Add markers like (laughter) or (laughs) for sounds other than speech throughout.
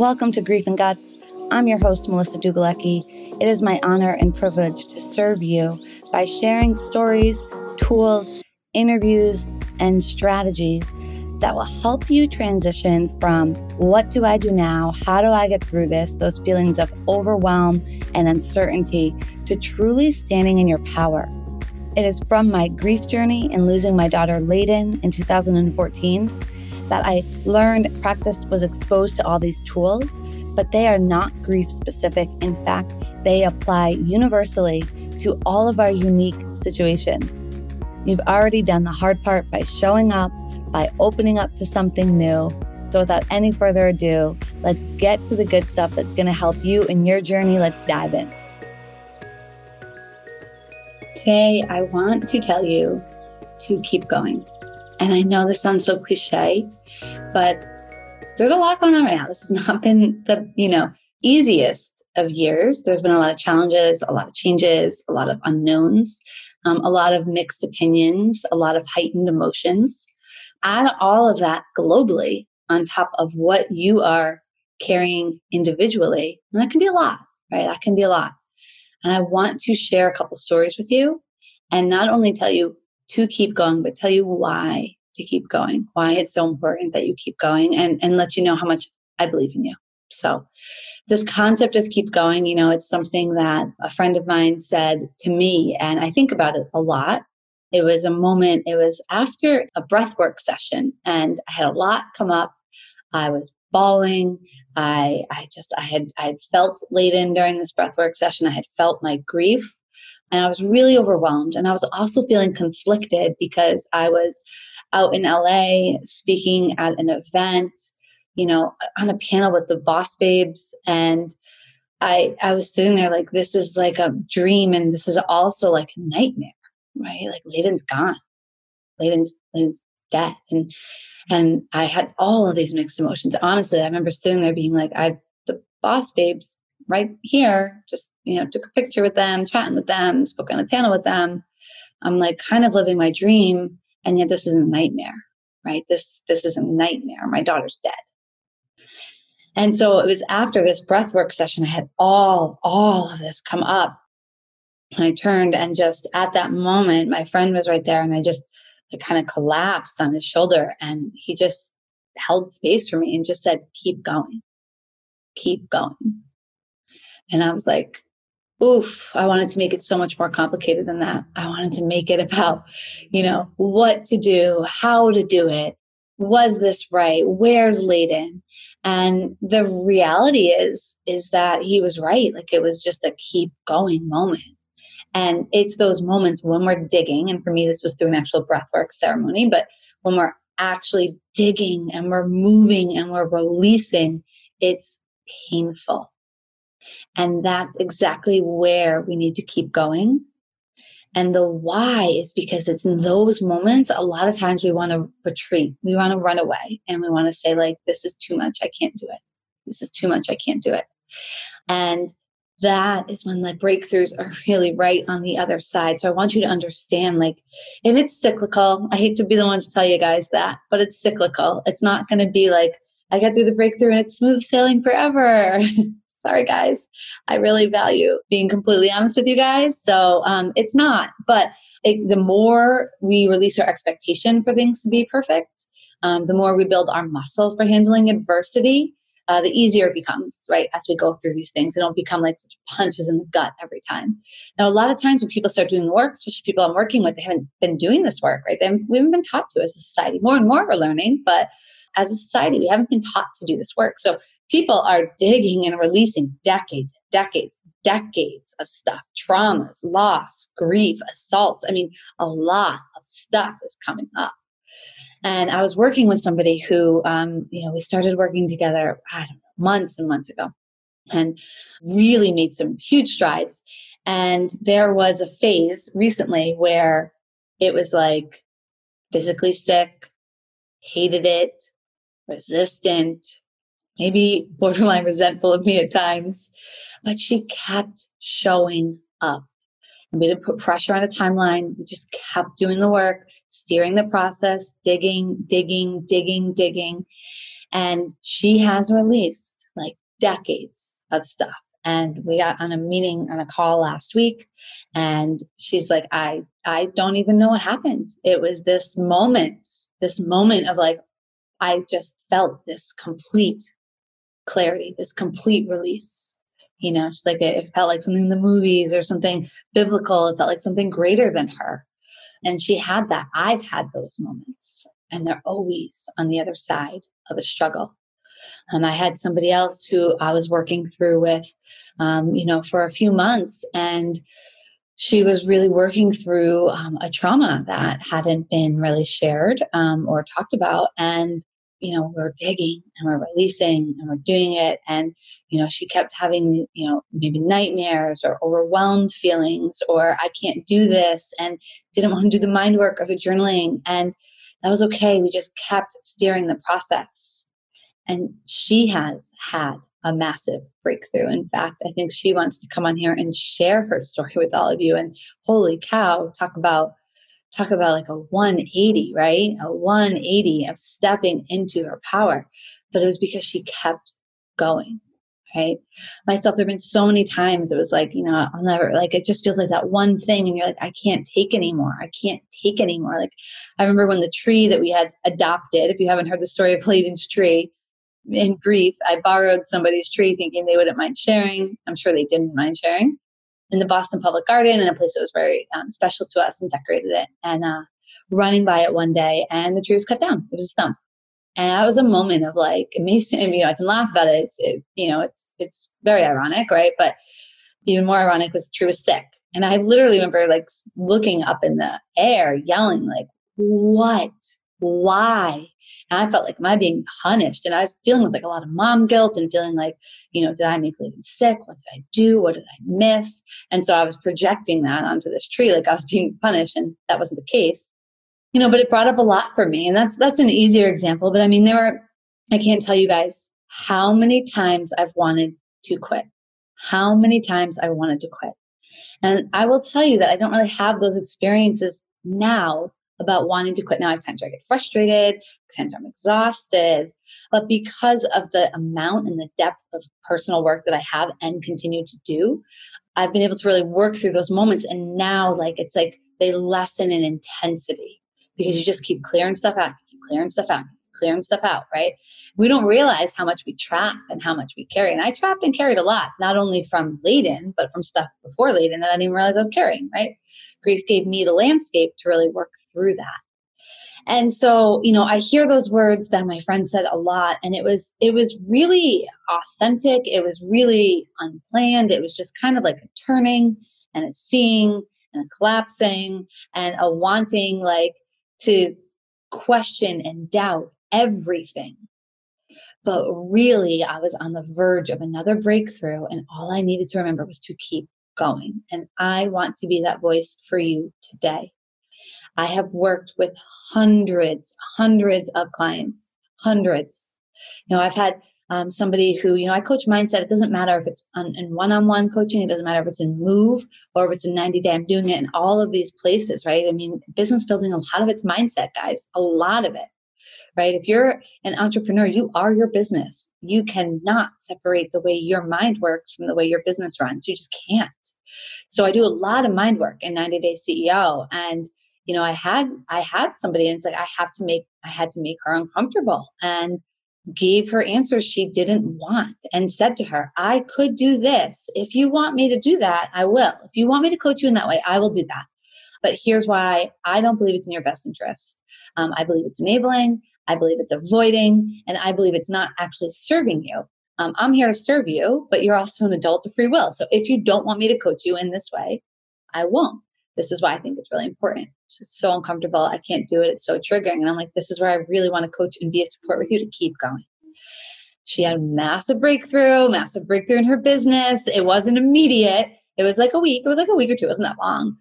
Welcome to Grief and Guts. I'm your host, Melissa Dugalecki. It is my honor and privilege to serve you by sharing stories, tools, interviews, and strategies that will help you transition from what do I do now? How do I get through this? Those feelings of overwhelm and uncertainty to truly standing in your power. It is from my grief journey in losing my daughter Layden in 2014 that I learned, practiced, was exposed to all these tools, but they are not grief specific. In fact, they apply universally to all of our unique situations. You've already done the hard part by showing up, by opening up to something new. So, without any further ado, let's get to the good stuff that's going to help you in your journey. Let's dive in. Today, I want to tell you to keep going. And I know this sounds so cliche, but there's a lot going on right now. This has not (laughs) been the, you know, easiest of years. There's been a lot of challenges, a lot of changes, a lot of unknowns, um, a lot of mixed opinions, a lot of heightened emotions. Add all of that globally on top of what you are carrying individually, and that can be a lot, right? That can be a lot. And I want to share a couple stories with you and not only tell you to keep going, but tell you why to keep going, why it's so important that you keep going and, and let you know how much I believe in you. So, this concept of keep going, you know, it's something that a friend of mine said to me, and I think about it a lot. It was a moment, it was after a breathwork session, and I had a lot come up. I was bawling. I I just I had I had felt Layden during this breathwork session. I had felt my grief and I was really overwhelmed. And I was also feeling conflicted because I was out in LA speaking at an event, you know, on a panel with the boss babes. And I I was sitting there like this is like a dream and this is also like a nightmare, right? Like Layden's gone. Layden's Layden's dead. And and I had all of these mixed emotions. Honestly, I remember sitting there being like, I the boss babes right here, just you know, took a picture with them, chatting with them, spoke on a panel with them. I'm like kind of living my dream and yet this is a nightmare right? This this is a nightmare. My daughter's dead. And so it was after this breathwork session i had all all of this come up. And i turned and just at that moment my friend was right there and i just I kind of collapsed on his shoulder and he just held space for me and just said keep going. Keep going and i was like oof, I wanted to make it so much more complicated than that. I wanted to make it (laughs) about, you know, what to do, how to do it. Was this right? Where's Layden? And the reality is, is that he was right. Like it was just a keep going moment. And it's those moments when we're digging, and for me, this was through an actual breathwork ceremony, but when we're actually digging and we're moving and we're releasing, it's painful and that's exactly where we need to keep going. And the why is because it's in those moments, a lot of times we want to retreat, we want to run away, and we want to say, like, this is too much, I can't do it. This is too much, I can't do it. And that is when the breakthroughs are (laughs) really right on the other side. So I want you to understand, like, and it's cyclical. I hate to be the one to tell you guys that, but it's cyclical. It's not going to be like, I get through the breakthrough and it's smooth sailing forever. (laughs) sorry guys i really value being completely honest with you guys so um, it's not but it, the more we release our expectation for things to be perfect um, the more we build our muscle for handling adversity uh, the easier it becomes, right? As we go through these things, they don't become like such punches in the gut every time. Now, a lot of times when people start doing work, especially people I'm working with, they haven't been doing this work, right? They haven't, we haven't been taught to as a society. More and more we're learning, but as a society, we haven't been taught to do this work. So people are digging and releasing decades, decades, decades of stuff traumas, loss, grief, assaults. I mean, a lot of stuff is coming up. And I was working with somebody who, um, you know, we started working together, I don't know, months and months ago, and really made some huge strides. And there was a phase recently where it was like physically sick, hated it, resistant, maybe borderline (laughs) resentful of me at times, but she kept showing up. And we didn't put pressure on a timeline. We just kept doing the work, steering the process, digging, digging, digging, digging. And she has released like decades of stuff. And we got on a meeting on a call last week and she's like, I I don't even know what happened. It was this moment, this moment of like, I just felt this complete clarity, this complete release. You know, just like it, it felt like something in the movies or something biblical. It felt like something greater than her. And she had that. I've had those moments, and they're always on the other side of a struggle. Um, I had somebody else who I was working through with, um, you know, for a few months, and she was really working through um, a trauma that hadn't been really shared um, or talked about. And you know we're digging and we're releasing and we're doing it. And you know she kept having you know maybe nightmares or overwhelmed feelings or i can't do mm-hmm. this and didn't want to do the mind work or the journaling. And that was okay. We just kept steering the process. And she has had a massive breakthrough. In fact i think she wants to come on here and share her story with all of you. And holy cow talk about talk about like a 180, right? A 180 of stepping into her power. But it was because she kept going, right? Myself, there have been so many times it was like, you know, I'll never, like, it just feels like that one thing. And you're like, I can't take anymore. I can't take anymore. Like, I remember when the tree that we had adopted, if you haven't heard the story of Layden's tree, in brief, I borrowed somebody's tree thinking they wouldn't mind sharing. I'm sure they didn't mind sharing in the Boston Public Garden in a place that was very um, special to us and decorated it. And uh, running by it one day, and the tree was cut down. It was a stump. And that was a moment of like amazing. (laughs) I mean, I can laugh about it. It's, it, you know, it's it's very ironic, right? But even more ironic was the tree was sick. And I literally remember like looking up in the air, yelling like, "What? Why? And I felt like, am I being punished? And I was dealing with like a lot of mom guilt and feeling like, you know, did I make Layden sick? What did I do? What did I miss? And so I was projecting that onto this tree, like I was (laughs) being punished, and that wasn't the case. You know, but it brought up a lot for me. And that's that's an easier example. But I mean, there were I can't tell you guys how many times I've wanted to quit. How many times I wanted to quit. And I will tell you that I don't really have those experiences now about wanting to quit. Now, at times I get frustrated, at times I'm exhausted, but because of the amount and the depth of personal work that I have and continue to do, I've been able to really work through those moments. And now, like, it's like they lessen in intensity because you just keep clearing stuff out, keep clearing stuff out, clearing stuff out, right? We don't realize how much we trap and how much we carry. And I trapped and carried a lot, not only from Layden, but from stuff before Layden that I didn't even realize I was carrying, right? Grief gave me the landscape to really work through that. And so, you know, I hear those words that my friend said a lot and it was it was really authentic, it was really unplanned, it was just kind of like a turning and a seeing and a collapsing and a wanting like to question and doubt everything. But really, I was on the verge of another breakthrough, and all I needed to remember was to keep going. And I want to be that voice for you today. I have worked with hundreds, hundreds of clients, hundreds. You know, I've had um, somebody who, you know, I coach mindset. It doesn't matter if it's on, in one-on-one coaching. It doesn't matter if it's in Move or if it's in 90 Day. I'm doing it in all of these places, right? I mean, business building, a lot of it's mindset, guys. A lot of it, right? If you're an entrepreneur, you are your business. You cannot separate the way your mind works from the way your business runs. You just can't. So I do a lot of mind work in 90 Day CEO, and you know, I had I had somebody and it's like I have to make I had to make her uncomfortable and gave her answers she didn't want and said to her, I could do this. If you want me to do that, I will. If you want me to coach you in that way, I will do that. But here's why I don't believe it's in your best interest. Um, I believe it's enabling, I believe it's avoiding, and I believe it's not actually serving you. Um, I'm here to serve you, but you're also an adult of free will. So if you don't want me to coach you in this way, I won't. This is why I think it's really important. It's so uncomfortable. I can't do it. It's so triggering. And I'm like, this is where I really want to coach and be a support with you to keep going. She had a massive breakthrough, massive breakthrough in her business. It wasn't immediate. It was like a week. It was like a week or two. It wasn't that long.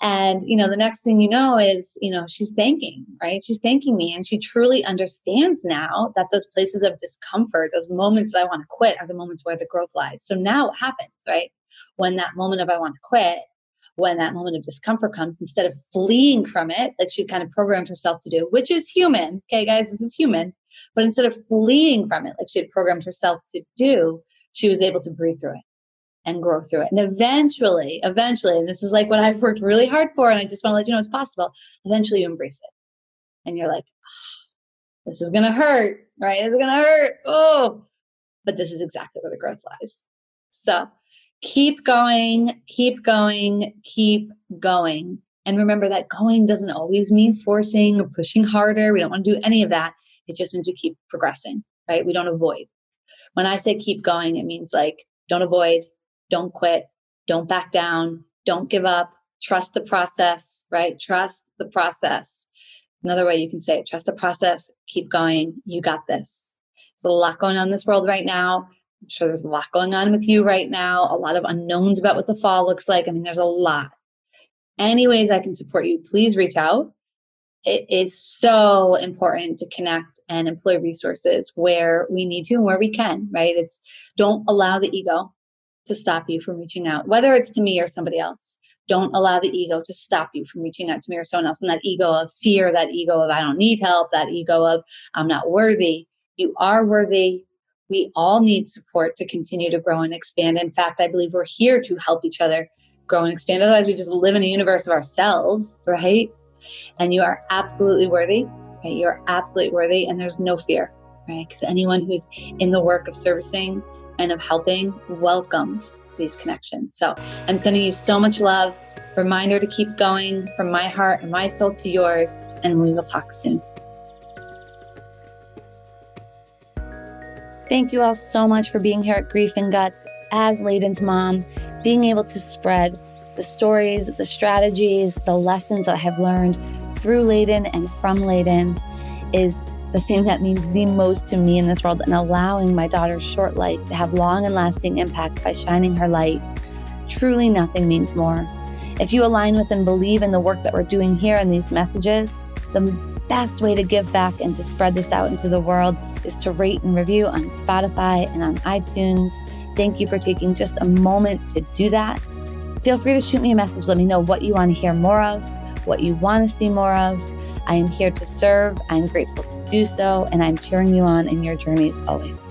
And, you know, the next thing you know is, you know, she's thanking, right? She's thanking me. And she truly understands now that those places of discomfort, those moments that I want to quit are the moments where the growth lies. So now what happens, right? When that moment of I want to quit, when that moment of discomfort comes, instead of fleeing from it, like she kind of programmed herself to do, which is human. Okay, guys, this is human. But instead of fleeing from it, like she had programmed herself to do, she was able to breathe through it and grow through it. And eventually, eventually, and this is like what I've worked really hard for, and I just want to let you know it's possible. Eventually, you embrace it, and you're like, oh, "This is gonna hurt, right? This is gonna hurt." Oh, but this is exactly where the growth lies. So keep going, keep going, keep going. And remember that going doesn't always mean forcing or pushing harder. We don't want to do any of that. It just means we keep progressing, right? We don't avoid. When I say keep going, it means like don't avoid, don't quit, don't back down, don't give up, trust the process, right? Trust the process. Another way you can say it, trust the process, keep going, you got this. There's a lot going on in this world right now. I'm sure there's a lot going on with you right now, a lot of unknowns about what the fall looks like. I mean, there's a lot. Any ways I can support you, please reach out. It is so important to connect and employ resources where we need to and where we can, right? It's don't allow the ego to stop you from reaching out, whether it's to me or somebody else. Don't allow the ego to stop you from reaching out to me or someone else. And that ego of fear, that ego of I don't need help, that ego of I'm not worthy. You are worthy. We all need support to continue to grow and expand. In fact, I believe we're here to help each other grow and expand. Otherwise, we just live in a universe of ourselves, right? And you are absolutely worthy, right? You're absolutely worthy, and there's no fear, right? Because anyone who's in the work of servicing and of helping welcomes these connections. So I'm sending you so much love. Reminder to keep going from my heart and my soul to yours, and we will talk soon. Thank you all so much for being here at Grief and Guts as Layden's mom, being able to spread the stories, the strategies, the lessons that I have learned through Layden and from Layden is the thing that means the most to me in this world and allowing my daughter's short life to have long and lasting impact by shining her light. Truly, nothing means more. If you align with and believe in the work that we're doing here in these messages, the best way to give back and to spread this out into the world is to rate and review on Spotify and on iTunes. Thank you for taking just a moment to do that. Feel free to shoot me a message. Let me know what you want to hear more of, what you want to see more of. I am here to serve. I'm grateful to do so, and I'm cheering you on in your journeys always.